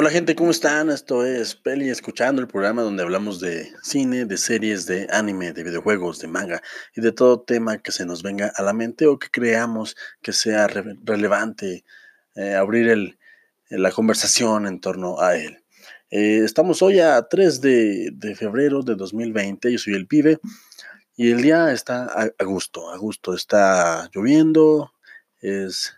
Hola gente, ¿cómo están? Esto es Peli Escuchando, el programa donde hablamos de cine, de series, de anime, de videojuegos, de manga y de todo tema que se nos venga a la mente o que creamos que sea relevante eh, abrir la conversación en torno a él. Eh, estamos hoy a 3 de, febrero de 2020, yo soy el pibe y el día está a, gusto, a gusto, está lloviendo, es,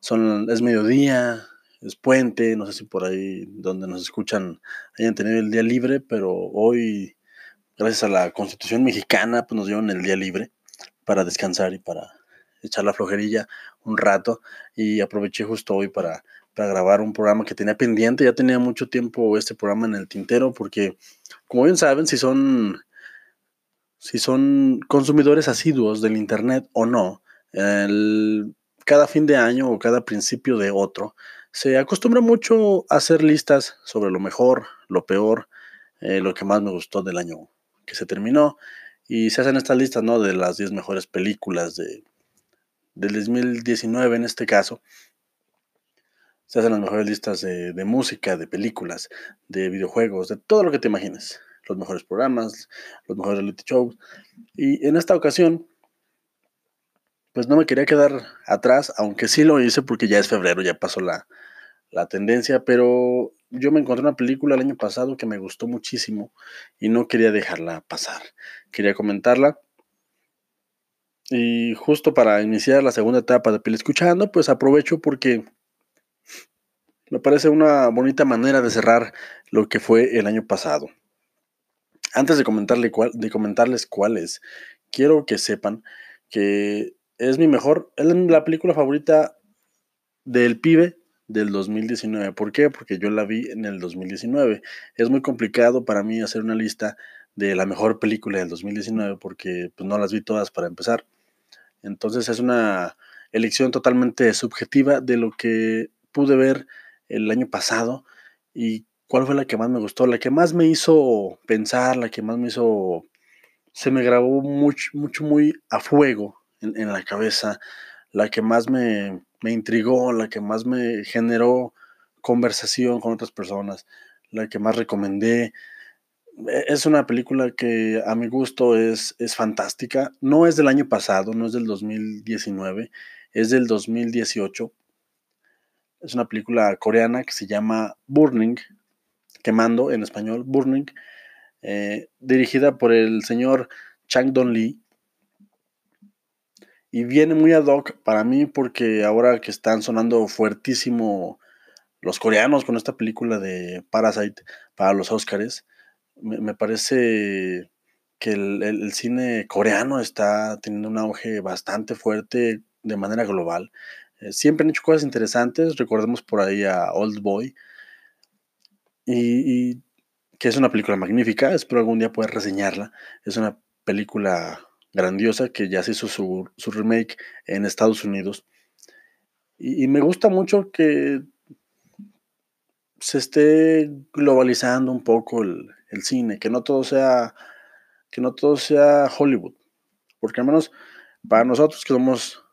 son, es mediodía, es puente, no sé si por ahí donde nos escuchan hayan tenido el día libre, pero hoy, gracias a la Constitución mexicana, pues nos dieron el día libre para descansar y para echar la flojerilla un rato. Y aproveché justo hoy para, para grabar un programa que tenía pendiente, ya tenía mucho tiempo este programa en el tintero porque como bien saben, si son si son consumidores asiduos del internet o no, cada fin de año o cada principio de otro, se acostumbra mucho a hacer listas sobre lo mejor, lo peor, eh, lo que más me gustó del año que se terminó. Y se hacen estas listas, ¿no? De las 10 mejores películas de, del 2019 en este caso. Se hacen las mejores listas de, de música, de películas, de videojuegos, de todo lo que te imagines. Los mejores programas, los mejores reality shows. Y en esta ocasión pues no me quería quedar atrás, aunque sí lo hice porque ya es febrero, ya pasó la, tendencia, pero yo me encontré una película el año pasado que me gustó muchísimo y no quería dejarla pasar. Quería comentarla. Y justo para iniciar la segunda etapa de Peli Escuchando, pues aprovecho porque me parece una bonita manera de cerrar lo que fue el año pasado. Antes de, comentarle de comentarles cuáles, quiero que sepan que es mi mejor, es la película favorita del pibe del 2019. ¿Por qué? Porque yo la vi en el 2019. Es muy complicado para mí hacer una lista de la mejor película del 2019 porque pues, no las vi todas para empezar. Entonces es una elección totalmente subjetiva de lo que pude ver el año pasado y cuál fue la que más me gustó, la que más me hizo pensar, la que más me hizo, se me grabó mucho, mucho muy a fuego en, la cabeza, la que más me, intrigó, la que más me generó conversación con otras personas, la que más recomendé. E, es una película que a mi gusto es, es fantástica. No es del año pasado, no es del 2019, es del 2018. Es una película coreana que se llama Burning, quemando en español, Burning, eh, dirigida por el señor Chang Don Lee, y viene muy ad hoc para mí porque ahora que están sonando fuertísimo los coreanos con esta película de Parasite para los Oscars, me, parece que el, cine coreano está teniendo un auge bastante fuerte de manera global. Eh, siempre han hecho cosas interesantes, recordemos por ahí a Old Boy, y que es una película magnífica, espero algún día poder reseñarla. Es una película grandiosa que ya se hizo su, remake en Estados Unidos. Y, me gusta mucho que se esté globalizando un poco el, cine, que no todo sea que no todo sea Hollywood, porque al menos para nosotros que somos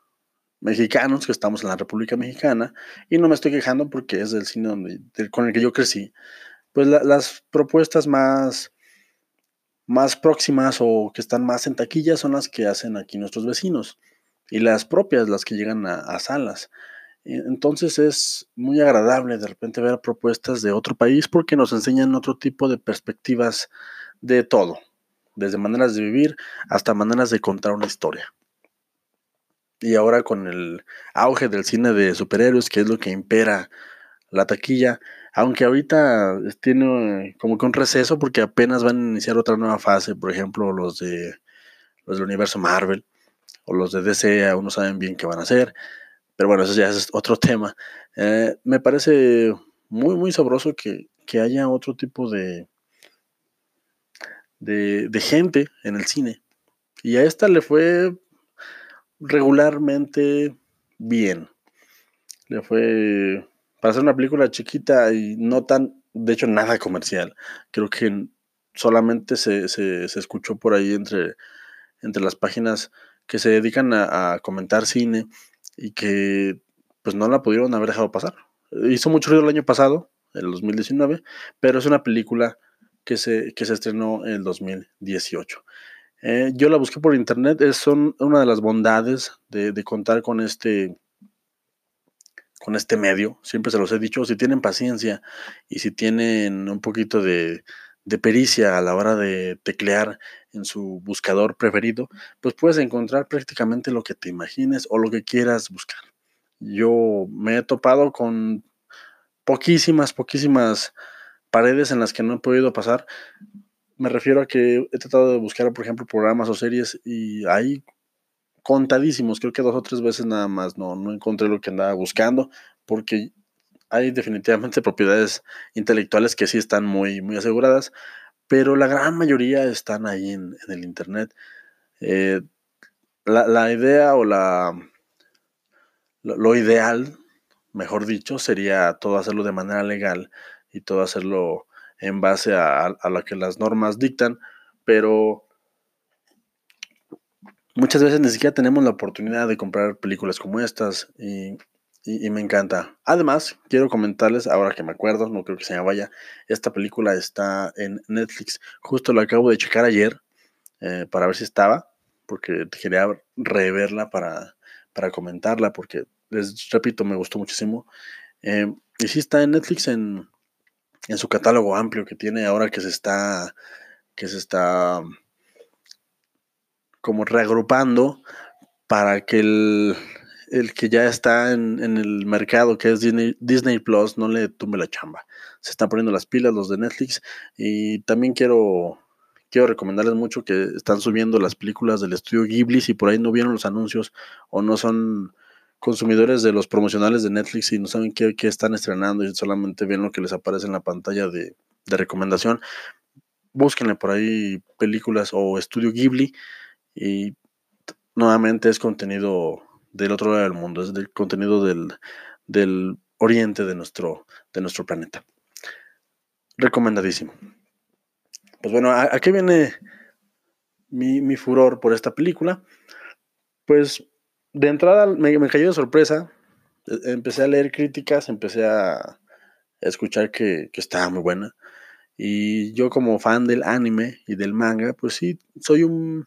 mexicanos, que estamos en la República Mexicana, y no me estoy quejando porque es del cine con el que yo crecí, pues las propuestas más más próximas o que están más en taquilla son las que hacen aquí nuestros vecinos y las propias, las que llegan a, salas. Entonces es muy agradable de repente ver propuestas de otro país porque nos enseñan otro tipo de perspectivas de todo, desde maneras de vivir hasta maneras de contar una historia. Y ahora con el auge del cine de superhéroes, que es lo que impera la taquilla, aunque ahorita tiene como que un receso porque apenas van a iniciar otra nueva fase, por ejemplo, los de los del universo Marvel o los de DC aún no saben bien qué van a hacer, pero bueno, eso ya es otro tema. Eh, me parece muy, muy sabroso que, haya otro tipo de, de, de gente en el cine. Y a esta le fue regularmente bien. Le fue para hacer una película chiquita y no tan, de hecho, nada comercial. Creo que solamente se, escuchó por ahí entre, entre las páginas que se dedican a, comentar cine y que pues no la pudieron haber dejado pasar. Hizo mucho ruido el año pasado, el 2019, pero es una película que se, que se estrenó en el 2018. Eh, yo la busqué por internet, es son una de las bondades de, de, contar con este, con este medio, siempre se los he dicho, si tienen paciencia y si tienen un poquito de, de pericia a la hora de teclear en su buscador preferido, pues puedes encontrar prácticamente lo que te imagines o lo que quieras buscar. Yo me he topado con poquísimas, poquísimas paredes en las que no he podido pasar. Me refiero a que he tratado de buscar, por ejemplo, programas o series y hay contadísimos, creo que dos o tres veces nada más no, no encontré lo que andaba buscando, porque hay definitivamente propiedades intelectuales que sí están muy, muy aseguradas, pero la gran mayoría están ahí en, el Internet. Eh, la, idea o la lo, ideal, mejor dicho, sería todo hacerlo de manera legal y todo hacerlo en base a, a lo que las normas dictan, pero muchas veces ni siquiera tenemos la oportunidad de comprar películas como estas y y, me encanta. Además, quiero comentarles, ahora que me acuerdo, no creo que se me vaya, esta película está en Netflix. Justo la acabo de checar ayer eh, para ver si estaba, porque quería reverla para, para comentarla, porque les repito, me gustó muchísimo. Eh, y sí está en Netflix en, en su catálogo amplio que tiene ahora que se está que se está como reagrupando para que el, el que ya está en, el mercado, que es Disney, Plus, no le tumbe la chamba. Se están poniendo las pilas los de Netflix y también quiero, quiero recomendarles mucho que están subiendo las películas del estudio Ghibli. Si por ahí no vieron los anuncios o no son consumidores de los promocionales de Netflix y no saben qué, están estrenando y solamente ven lo que les aparece en la pantalla de, de recomendación, búsquenle por ahí películas o estudio Ghibli y nuevamente es contenido del otro lado del mundo, es del contenido del, oriente de nuestro, de nuestro planeta. Recomendadísimo. Pues bueno, ¿a, qué viene mi, furor por esta película? Pues de entrada me, cayó de sorpresa. E, empecé a leer críticas, empecé a escuchar que, que, estaba muy buena. Y yo como fan del anime y del manga, pues sí, soy un...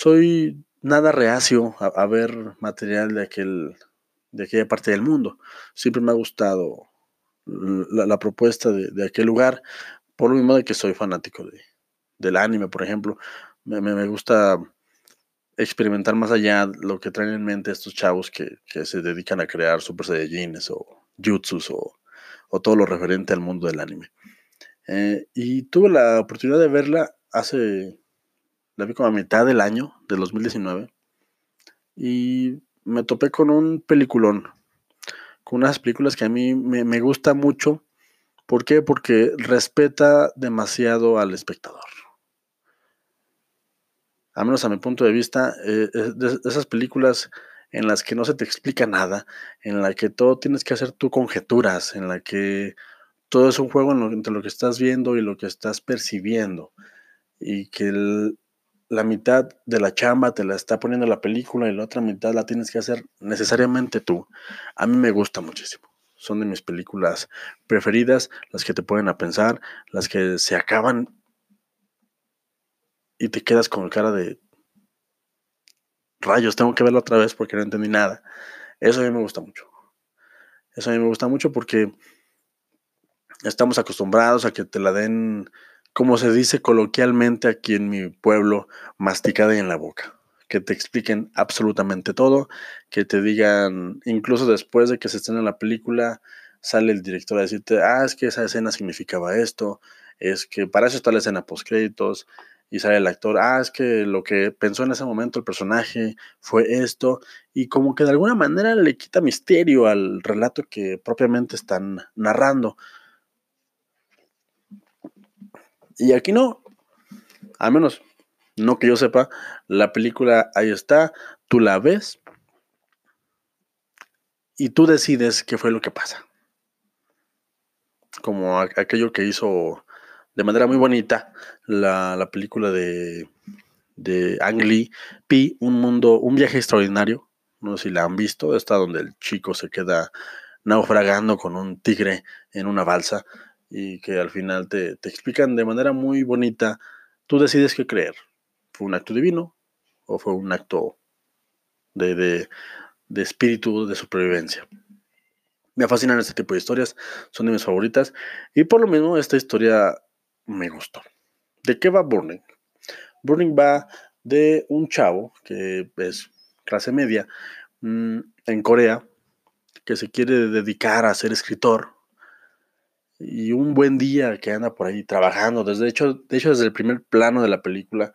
Soy nada reacio a, ver material de, aquel, de aquella parte del mundo. Siempre me ha gustado la, propuesta de, aquel lugar, por lo mismo de que soy fanático de, del anime, por ejemplo. Me, me, gusta experimentar más allá lo que traen en mente estos chavos que, que se dedican a crear Super Saiyajines o Jutsus o, o, todo lo referente al mundo del anime. Eh, y tuve la oportunidad de verla hace la vi como a mitad del año, del 2019, y me topé con un peliculón, con unas películas que a mí me, me gusta mucho. ¿Por qué? Porque respeta demasiado al espectador. A menos a mi punto de vista, eh, de esas películas en las que no se te explica nada, en la que todo tienes que hacer tú conjeturas, en la que todo es un juego entre lo que estás viendo y lo que estás percibiendo, y que el, la mitad de la chamba te la está poniendo la película y la otra mitad la tienes que hacer necesariamente tú. A mí me gusta muchísimo. Son de mis películas preferidas, las que te ponen a pensar, las que se acaban y te quedas con cara de rayos, tengo que verlo otra vez porque no entendí nada. Eso a mí me gusta mucho. Eso a mí me gusta mucho porque estamos acostumbrados a que te la den como se dice coloquialmente aquí en mi pueblo, masticada y en la boca. Que te expliquen absolutamente todo, que te digan, incluso después de que se estrena la película, sale el director a decirte, ah, es que esa escena significaba esto, es que para eso está la escena post créditos, y sale el actor, ah, es que lo que pensó en ese momento el personaje fue esto, y como que de alguna manera le quita misterio al relato que propiamente están narrando. Y aquí no, al menos no que yo sepa, la película ahí está, tú la ves y tú decides qué fue lo que pasa. Como aquello que hizo de manera muy bonita la, película de, de Ang Lee, Pi, un mundo, un viaje extraordinario. No sé si la han visto, está donde el chico se queda naufragando con un tigre en una balsa y que al final te, explican de manera muy bonita, tú decides qué creer. ¿Fue un acto divino o fue un acto de, de, de espíritu de supervivencia? Me fascinan este tipo de historias, son de mis favoritas y por lo mismo esta historia me gustó. ¿De qué va Burning? Burning va de un chavo que es clase media mm, en Corea que se quiere dedicar a ser escritor y un buen día que anda por ahí trabajando. Desde hecho, de hecho, desde el primer plano de la película,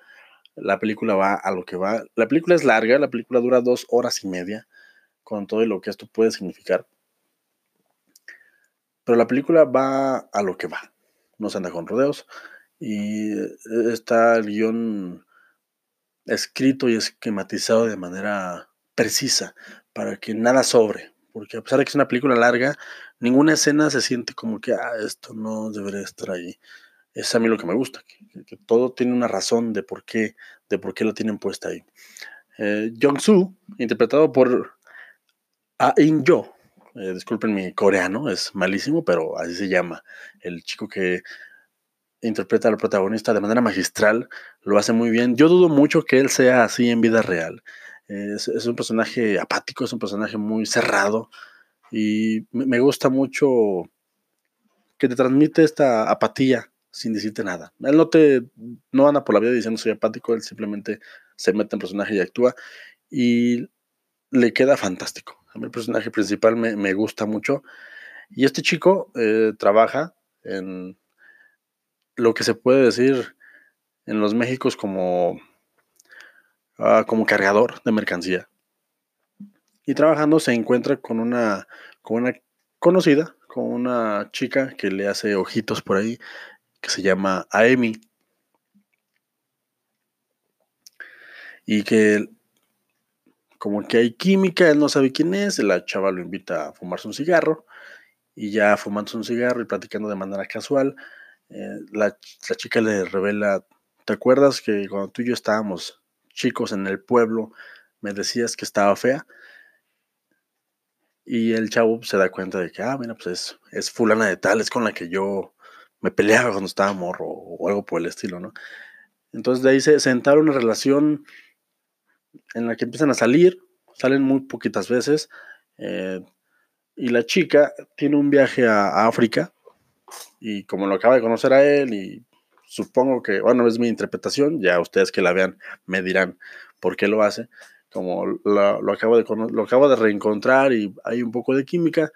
la película va a lo que va. La película es larga, la película dura dos horas y media, con todo lo que esto puede significar. Pero la película va a lo que va. No se anda con rodeos. Y eh, está el guion escrito y esquematizado de manera precisa para que nada sobre. Porque a pesar de que es una película larga, ninguna escena se siente como que, ah, esto no debería estar ahí. Es a mí lo que me gusta, que, todo tiene una razón de por qué, de por qué lo tienen puesta ahí. Eh, Jong-soo, interpretado por Ah In-jo, eh, disculpen mi coreano, es malísimo, pero así se llama. El chico que interpreta al protagonista de manera magistral, lo hace muy bien. Yo dudo mucho que él sea así en vida real. Es, un personaje apático, es un personaje muy cerrado y me gusta mucho que te transmite esta apatía sin decirte nada. Él no te no anda por la vida diciendo soy apático, él simplemente se mete en personaje y actúa y le queda fantástico. A mí el personaje principal me, gusta mucho y este chico eh, trabaja en lo que se puede decir en los Méxicos como, ah, como cargador de mercancía. Y trabajando se encuentra con una, con una conocida, con una chica que le hace ojitos por ahí, que se llama Aemi. Y que como que hay química, él no sabe quién es, la chava lo invita a fumarse un cigarro, y ya fumándose un cigarro y platicando de manera casual, eh, la, chica le revela, ¿te acuerdas que cuando tú y yo estábamos chicos en el pueblo, me decías que estaba fea? Y el chavo se da cuenta de que, ah, mira, pues es, es fulana de tal, es con la que yo me peleaba cuando estaba morro o algo por el estilo, ¿no? Entonces de ahí se, se una relación en la que empiezan a salir, salen muy poquitas veces, eh, y la chica tiene un viaje a África y como lo acaba de conocer a él y supongo que, bueno, es mi interpretación, ya ustedes que la vean me dirán por qué lo hace, como lo, acabo, de, lo de reencontrar y hay un poco de química,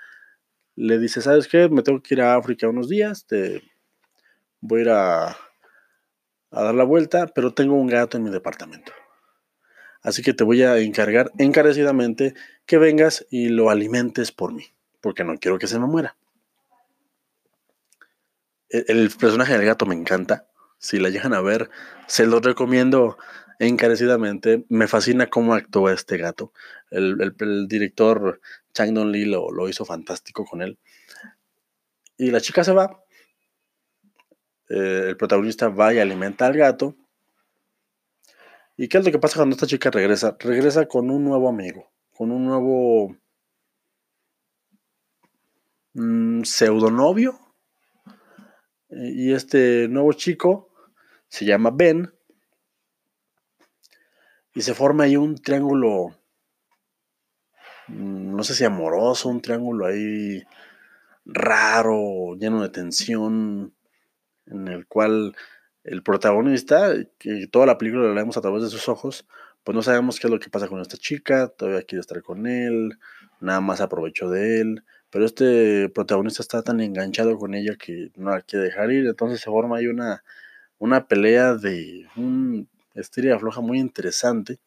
le dice, ¿sabes qué? Me tengo que ir a África unos días, te voy a ir a, dar la vuelta, pero tengo un gato en mi departamento. Así que te voy a encargar encarecidamente que vengas y lo alimentes por mí, porque no quiero que se me muera. E-, el personaje del gato me encanta. Si la llegan a ver, se los recomiendo encarecidamente. Me fascina cómo actúa este gato. El, director Chang Don Lee lo, lo, hizo fantástico con él. Y la chica se va. Eh, el protagonista va y alimenta al gato. ¿Y qué es lo que pasa cuando esta chica regresa? Regresa con un nuevo amigo, con un nuevo mm, pseudonovio y este nuevo chico se llama Ben. Y se forma ahí un triángulo, mm, no sé si amoroso, un triángulo ahí raro, lleno de tensión, en el cual el protagonista, que toda la película la leemos a través de sus ojos, pues no sabemos qué es lo que pasa con esta chica, todavía quiere estar con él, nada más aprovechó de él, pero este protagonista está tan enganchado con ella que no la quiere dejar ir, entonces se forma ahí una, una pelea de un estira afloja muy interesante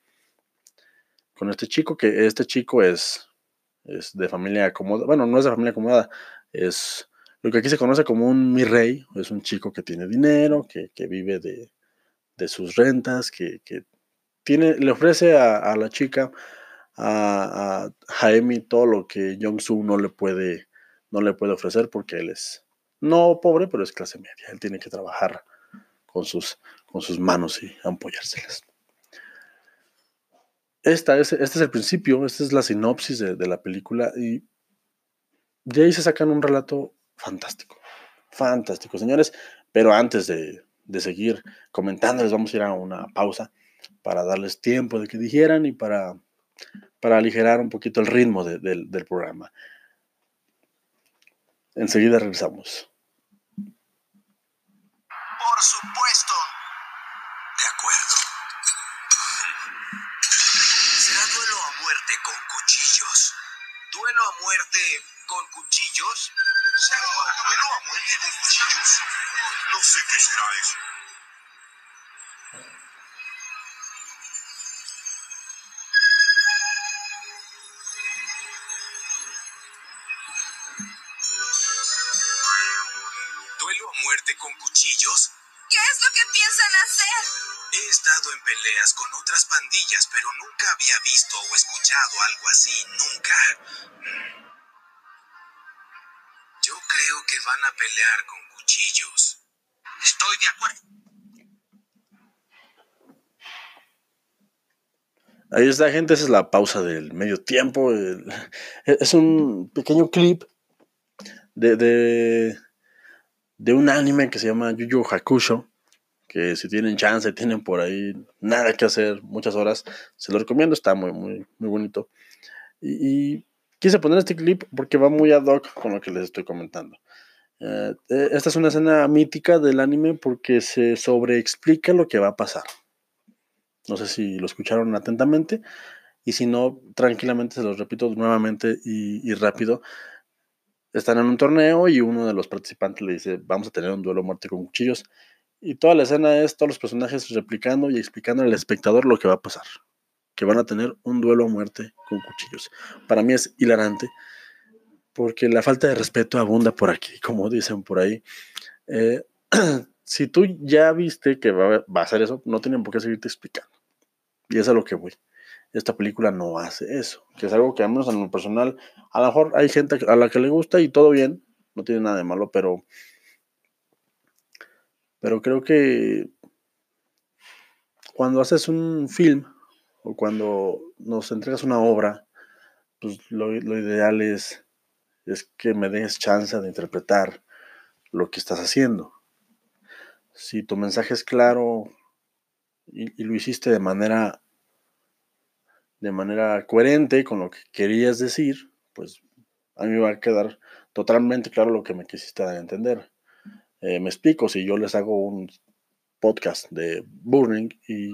con este chico, que este chico es, es de familia acomodada, bueno, no es de familia acomodada, es lo que aquí se conoce como un mi rey, es un chico que tiene dinero, que, vive de, sus rentas, que, tiene, le ofrece a, a la chica a, a Jaime todo lo que Jong-soo no le puede no le puede ofrecer porque él es no pobre, pero es clase media. Él tiene que trabajar con sus, con sus manos y apoyárselas. Esta es, este es el principio, esta es la sinopsis de, la película y de ahí se sacan un relato fantástico. Fantástico, señores. Pero antes de, seguir comentando, les vamos a ir a una pausa para darles tiempo de que dijeran y para, para aligerar un poquito el ritmo del programa. Enseguida regresamos. Por supuesto. Muerte con cuchillos. ¿Duelo a muerte con cuchillos? No sé qué será eso. Estado en peleas con otras pandillas, pero nunca había visto o escuchado algo así, nunca. Yo creo que van a pelear con cuchillos. Estoy de acuerdo. Ahí está, gente. Esa es la pausa del medio tiempo. es un pequeño clip de, de, de, un anime que se llama Yu Yu Hakusho. Que si tienen chance, tienen por ahí nada que hacer, muchas horas, se lo recomiendo. Está muy, muy, muy bonito. y Quise poner este clip porque va muy ad hoc con lo que les estoy comentando. Eh, eh, esta es una escena mítica del anime porque se sobreexplica lo que va a pasar. No sé si lo escucharon atentamente y si no, tranquilamente se los repito nuevamente y, rápido. Están en un torneo y uno de los participantes le dice, vamos a tener un duelo muerte con cuchillos. Y toda la escena es todos los personajes replicando y explicando al espectador lo que va a pasar que van a tener un duelo a muerte con cuchillos. Para mí es hilarante porque la falta de respeto abunda por aquí, como dicen por ahí. Eh, si tú ya viste que va, a hacer eso, no tienen por qué seguirte explicando. Y es a lo que voy. Esta película no hace eso, que es algo que al menos en lo personal, a lo mejor hay gente a la que le gusta y todo bien, no tiene nada de malo, pero, pero creo que cuando haces un film o cuando nos entregas una obra, pues lo, ideal es, es que me des chance de interpretar lo que estás haciendo. Si tu mensaje es claro y, lo hiciste de manera de manera coherente con lo que querías decir, pues a mí me va a quedar totalmente claro lo que me quisiste a entender. Eh, me explico, si yo les hago un podcast de Burning y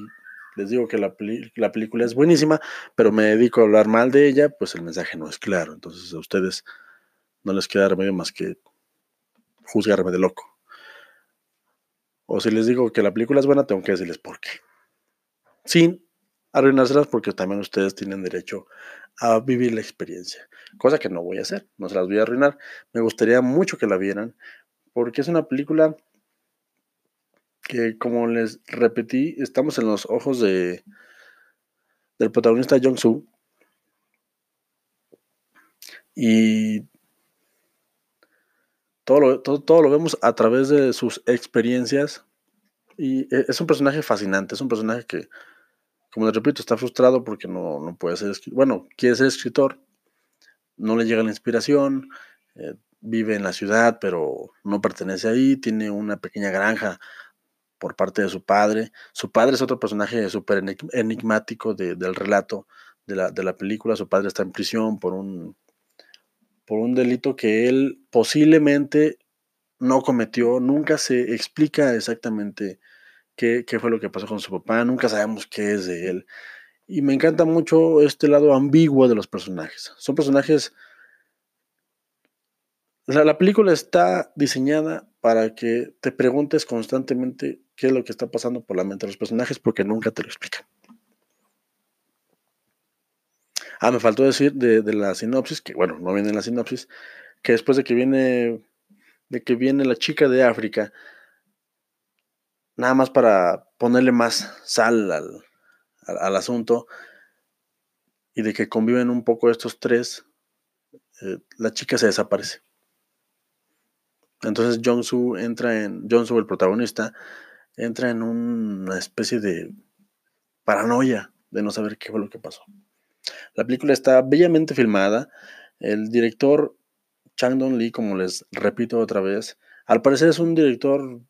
les digo que la, la, película es buenísima, pero me dedico a hablar mal de ella, pues el mensaje no es claro. Entonces a ustedes no les queda remedio más que juzgarme de loco. O si les digo que la película es buena, tengo que decirles por qué. Sin arruinárselas porque también ustedes tienen derecho a vivir la experiencia. Cosa que no voy a hacer, no se las voy a arruinar. Me gustaría mucho que la vieran porque es una película que como les repetí, estamos en los ojos de del protagonista Jong Soo. Y todo lo, todo, lo vemos a través de sus experiencias. Y e, es un personaje fascinante, es un personaje que, como les repito, está frustrado porque no, puede ser. Bueno, quiere ser escritor, no le llega la inspiración, eh, vive en la ciudad, pero no pertenece ahí, tiene una pequeña granja por parte de su padre. Su padre es otro personaje súper enigmático del relato de la, de la, película. Su padre está en prisión por un, por un delito que él posiblemente no cometió. Nunca se explica exactamente qué, qué fue lo que pasó con su papá. Nunca sabemos qué es de él. Y me encanta mucho este lado ambiguo de los personajes. Son personajes... La, la película está diseñada para que te preguntes constantemente qué es lo que está pasando por la mente de los personajes porque nunca te lo explican. Ah, me faltó decir de, la sinopsis, que bueno, no viene en la sinopsis, que después de que viene, de que viene la chica de África, nada más para ponerle más sal al, asunto y de que conviven un poco estos tres, eh, la chica se desaparece. Entonces Jong-Soo entra en, Jong-Soo el protagonista, entra en una especie de paranoia de no saber qué fue lo que pasó. La película está bellamente filmada. El director Chang Dong Lee, como les repito otra vez, al parecer es un director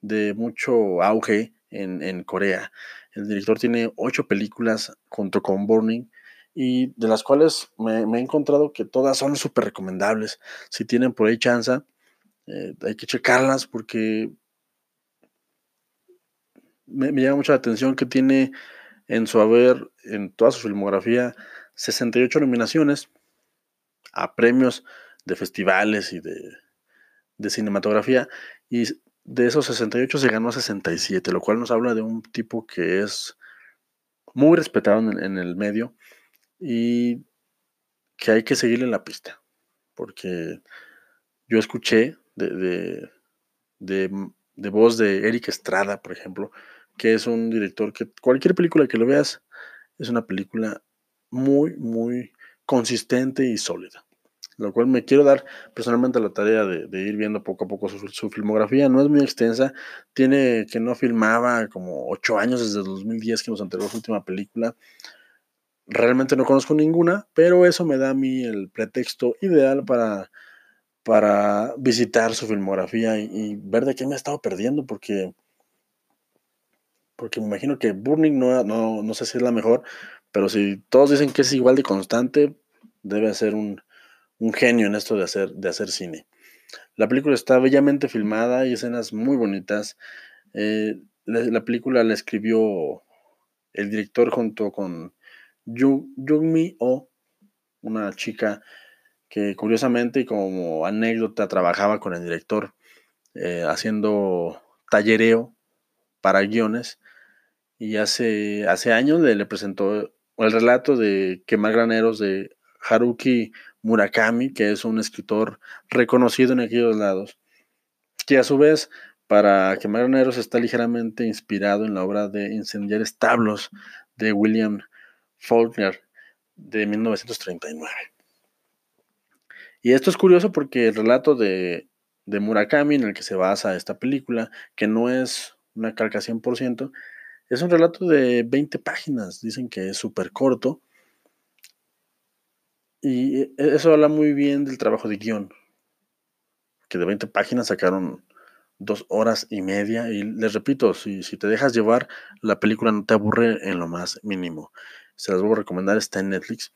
de mucho auge en, en Corea. El director tiene ocho películas junto con Burning y de las cuales me, he encontrado que todas son súper recomendables. Si tienen por ahí chance, eh, hay que checarlas porque me, llama mucho la atención que tiene en su haber, en toda su filmografía, 68 nominaciones a premios de festivales y de, de cinematografía. Y de esos 68 se ganó 67, lo cual nos habla de un tipo que es muy respetado en, el medio y que hay que seguirle la pista. Porque yo escuché de, de, voz de Eric Estrada, por ejemplo, que es un director que cualquier película que lo veas es una película muy, muy consistente y sólida lo cual me quiero dar personalmente la tarea de, ir viendo poco a poco su, filmografía. No es muy extensa, tiene que no filmaba como ocho años desde 2010 que nos entregó su última película. Realmente no conozco ninguna, pero eso me da a mí el pretexto ideal para, para visitar su filmografía y, ver de qué me ha estado perdiendo, porque, porque me imagino que Burning no, no, no sé si es la mejor, pero si todos dicen que es igual de constante, debe ser un, un genio en esto de hacer, de hacer cine. La película está bellamente filmada y escenas muy bonitas. Eh, la, película la escribió el director junto con Yugmi O, una chica que curiosamente como anécdota trabajaba con el director eh, haciendo tallereo para guiones y hace, hace años le, le presentó el relato de Quemar Graneros de Haruki Murakami, que es un escritor reconocido en aquellos lados, que a su vez, para Quemar Graneros está ligeramente inspirado en la obra de Incendiar establos de William Faulkner de 1939. Y esto es curioso porque el relato de, de Murakami en el que se basa esta película, que no es una calca 100%, es un relato de 20 páginas, dicen que es súper corto, y e, eso habla muy bien del trabajo de guion, que de 20 páginas sacaron dos horas y media. Y les repito, si, si te dejas llevar, la película no te aburre en lo más mínimo. Se las voy a recomendar, está en Netflix.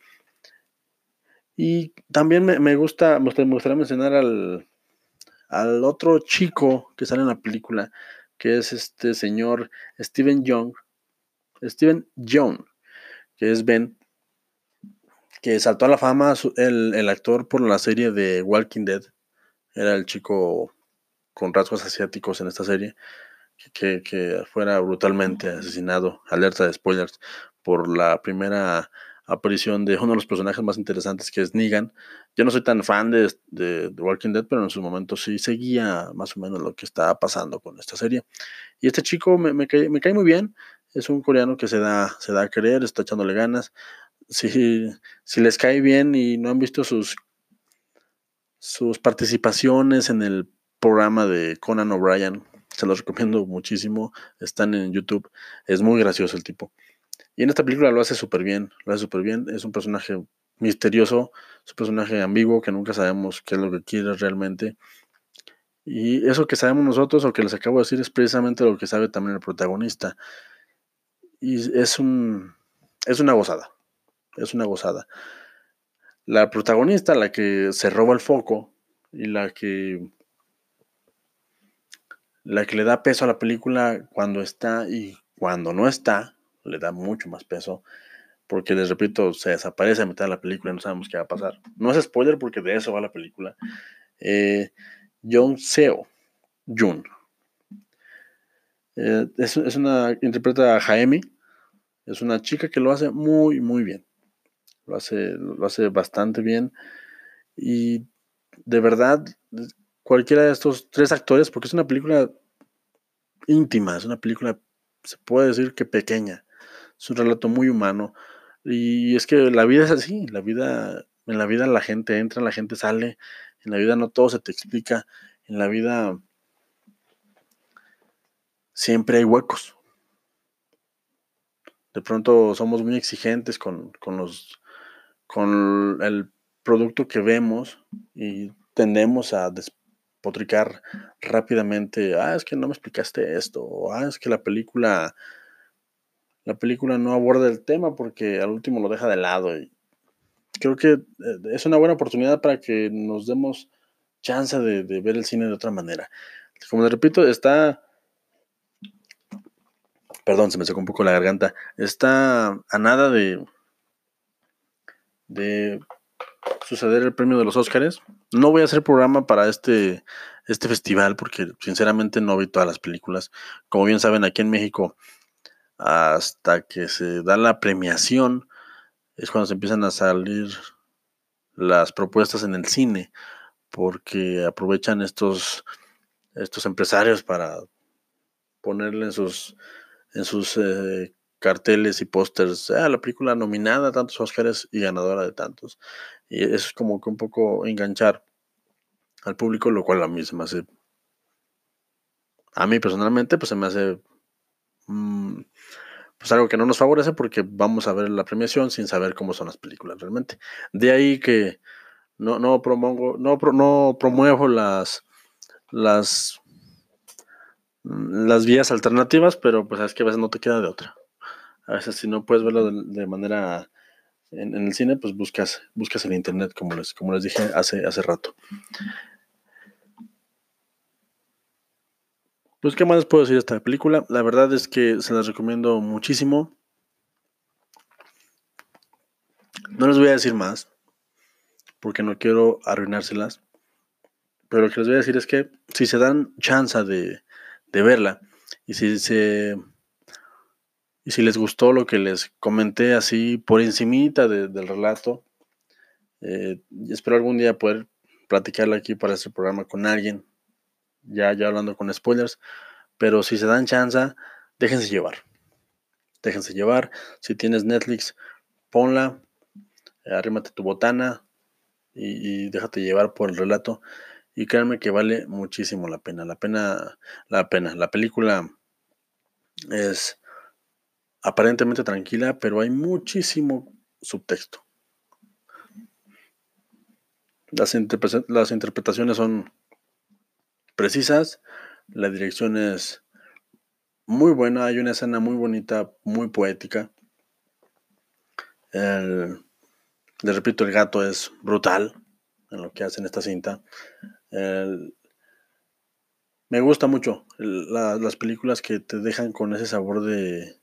Y también me, gusta, me gustaría mencionar al, al otro chico que sale en la película, que es este señor Steven Young, Steven Young, que es Ben, que saltó a la fama el, actor por la serie de Walking Dead. Era el chico con rasgos asiáticos en esta serie, que, que, fuera brutalmente asesinado, alerta de spoilers, por la primera aparición de uno de los personajes más interesantes que es Negan. Yo no soy tan fan de, de, Walking Dead, pero en su momento sí seguía más o menos lo que estaba pasando con esta serie. Y este chico me, cae, me cae muy bien, es un coreano que se da, se da a querer, está echándole ganas si, si les cae bien y no han visto sus, sus participaciones en el programa de Conan O'Brien, se los recomiendo muchísimo. Están en YouTube. Es muy gracioso el tipo. Y en esta película lo hace súper bien. Lo hace súper bien. Es un personaje misterioso. Es un personaje ambiguo que nunca sabemos qué es lo que quiere realmente. Y eso que sabemos nosotros o que les acabo de decir es precisamente lo que sabe también el protagonista. Y es un. Es una gozada es una gozada. La protagonista, la que se roba el foco y la que la que le da peso a la película cuando está y cuando no está, le da mucho más peso. Porque les repito, se desaparece a mitad de la película y no sabemos qué va a pasar. No es spoiler porque de eso va la película. Eh, John Seo, Jun. Eh, es, es, una, interpreta a Jaime. Es una chica que lo hace muy, muy bien lo hace, lo hace bastante bien. Y de verdad, cualquiera de estos tres actores, porque es una película íntima, es una película, se puede decir que pequeña, es un relato muy humano. Y es que la vida es así, la vida, en la vida la gente entra, la gente sale, en la vida no todo se te explica, en la vida siempre hay huecos. De pronto somos muy exigentes con, con los con el producto que vemos y tendemos a despotricar rápidamente, ah, es que no me explicaste esto, ah, es que la película, la película no aborda el tema porque al último lo deja de lado. Y creo que eh, es una buena oportunidad para que nos demos chance de, ver el cine de otra manera. Como les repito, está perdón, se me secó un poco la garganta, está a nada de, de suceder el premio de los Óscares. No voy a hacer programa para este, este festival porque sinceramente no vi todas las películas. Como bien saben, aquí en México, hasta que se da la premiación, es cuando se empiezan a salir las propuestas en el cine, porque aprovechan estos, estos empresarios para ponerle en sus, en sus eh, carteles y pósters, ah, la película nominada a tantos Oscars y ganadora de tantos. Y eso es como que un poco enganchar al público, lo cual a mí se me hace, a mí personalmente, pues se me hace pues algo que no nos favorece porque vamos a ver la premiación sin saber cómo son las películas realmente. De ahí que no, no no, no promuevo las, las, las vías alternativas, pero pues es que a veces no te queda de otra a veces si no puedes verlo de, manera en, el cine, pues buscas, buscas en internet, como les, como les dije hace, hace rato. Pues, ¿qué más les puedo decir de esta película? La verdad es que se las recomiendo muchísimo. No les voy a decir más, porque no quiero arruinárselas. Pero lo que les voy a decir es que si se dan chance de, de verla y si se y si les gustó lo que les comenté así por encimita del relato, eh, espero algún día poder platicarlo aquí para este programa con alguien, ya, ya hablando con spoilers, pero si se dan chance, déjense llevar. Déjense llevar. Si tienes Netflix, ponla, arrímate tu botana y, y, déjate llevar por el relato. Y créanme que vale muchísimo la pena. La pena, la pena. La película es aparentemente tranquila, pero hay muchísimo subtexto. Las interpretaciones son precisas, la dirección es muy buena, hay una escena muy bonita, muy poética. El, repito, el gato es brutal en lo que hace en esta cinta. me gusta mucho las películas que te dejan con ese sabor de,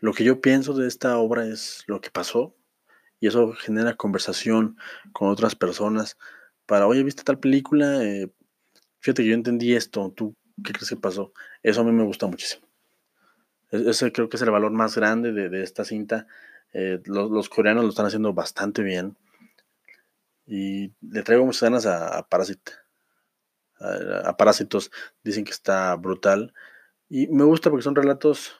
lo que yo pienso de esta obra es lo que pasó y eso genera conversación con otras personas para, oye, ¿viste tal película? Eh, fíjate que yo entendí esto, ¿tú qué crees que pasó? Eso a mí me gusta muchísimo. E-, ese creo que es el valor más grande de, esta cinta. Eh, los, coreanos lo están haciendo bastante bien. Y le traigo muchas ganas a, a. A, a Parásitos dicen que está brutal. Y me gusta porque son relatos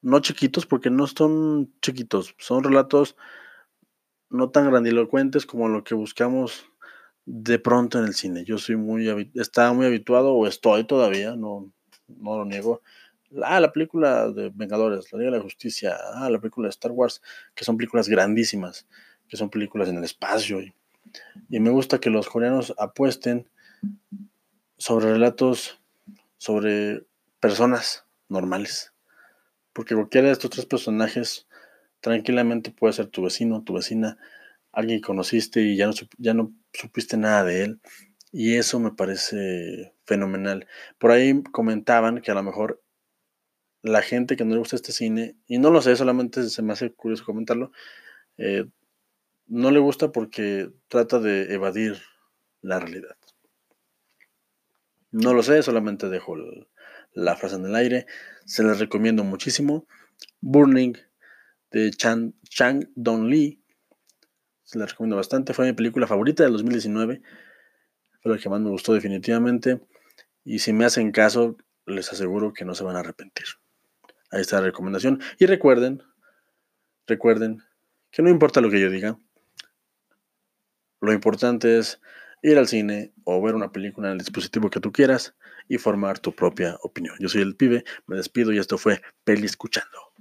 no chiquitos, porque no son chiquitos, son relatos no tan grandilocuentes como lo que buscamos de pronto en el cine. Yo soy muy, estaba muy habituado, o estoy todavía, no, no lo niego. Ah, la película de Vengadores, la Liga de la Justicia, ah, la película de Star Wars, que son películas grandísimas, que son películas en el espacio. Y, y me gusta que los coreanos apuesten sobre relatos, sobre personas normales. Porque cualquiera de estos tres personajes tranquilamente puede ser tu vecino, tu vecina, alguien que conociste y ya no, ya no supiste nada de él. Y eso me parece fenomenal. Por ahí comentaban que a lo mejor la gente que no le gusta este cine, y no lo sé, solamente se me hace curioso comentarlo, eh, no le gusta porque trata de evadir la realidad. No lo sé, solamente dejo la frase en el aire. Se les recomiendo muchísimo. Burning de Chang, Chang Dong Lee. Se les recomiendo bastante. Fue mi película favorita del 2019. Fue la que más me gustó definitivamente. Y si me hacen caso, les aseguro que no se van a arrepentir. Ahí está la recomendación. Y recuerden, recuerden que no importa lo que yo diga. Lo importante es ir al cine o ver una película en el dispositivo que tú quieras y formar tu propia opinión. Yo soy el pibe, me despido y esto fue Peli Escuchando.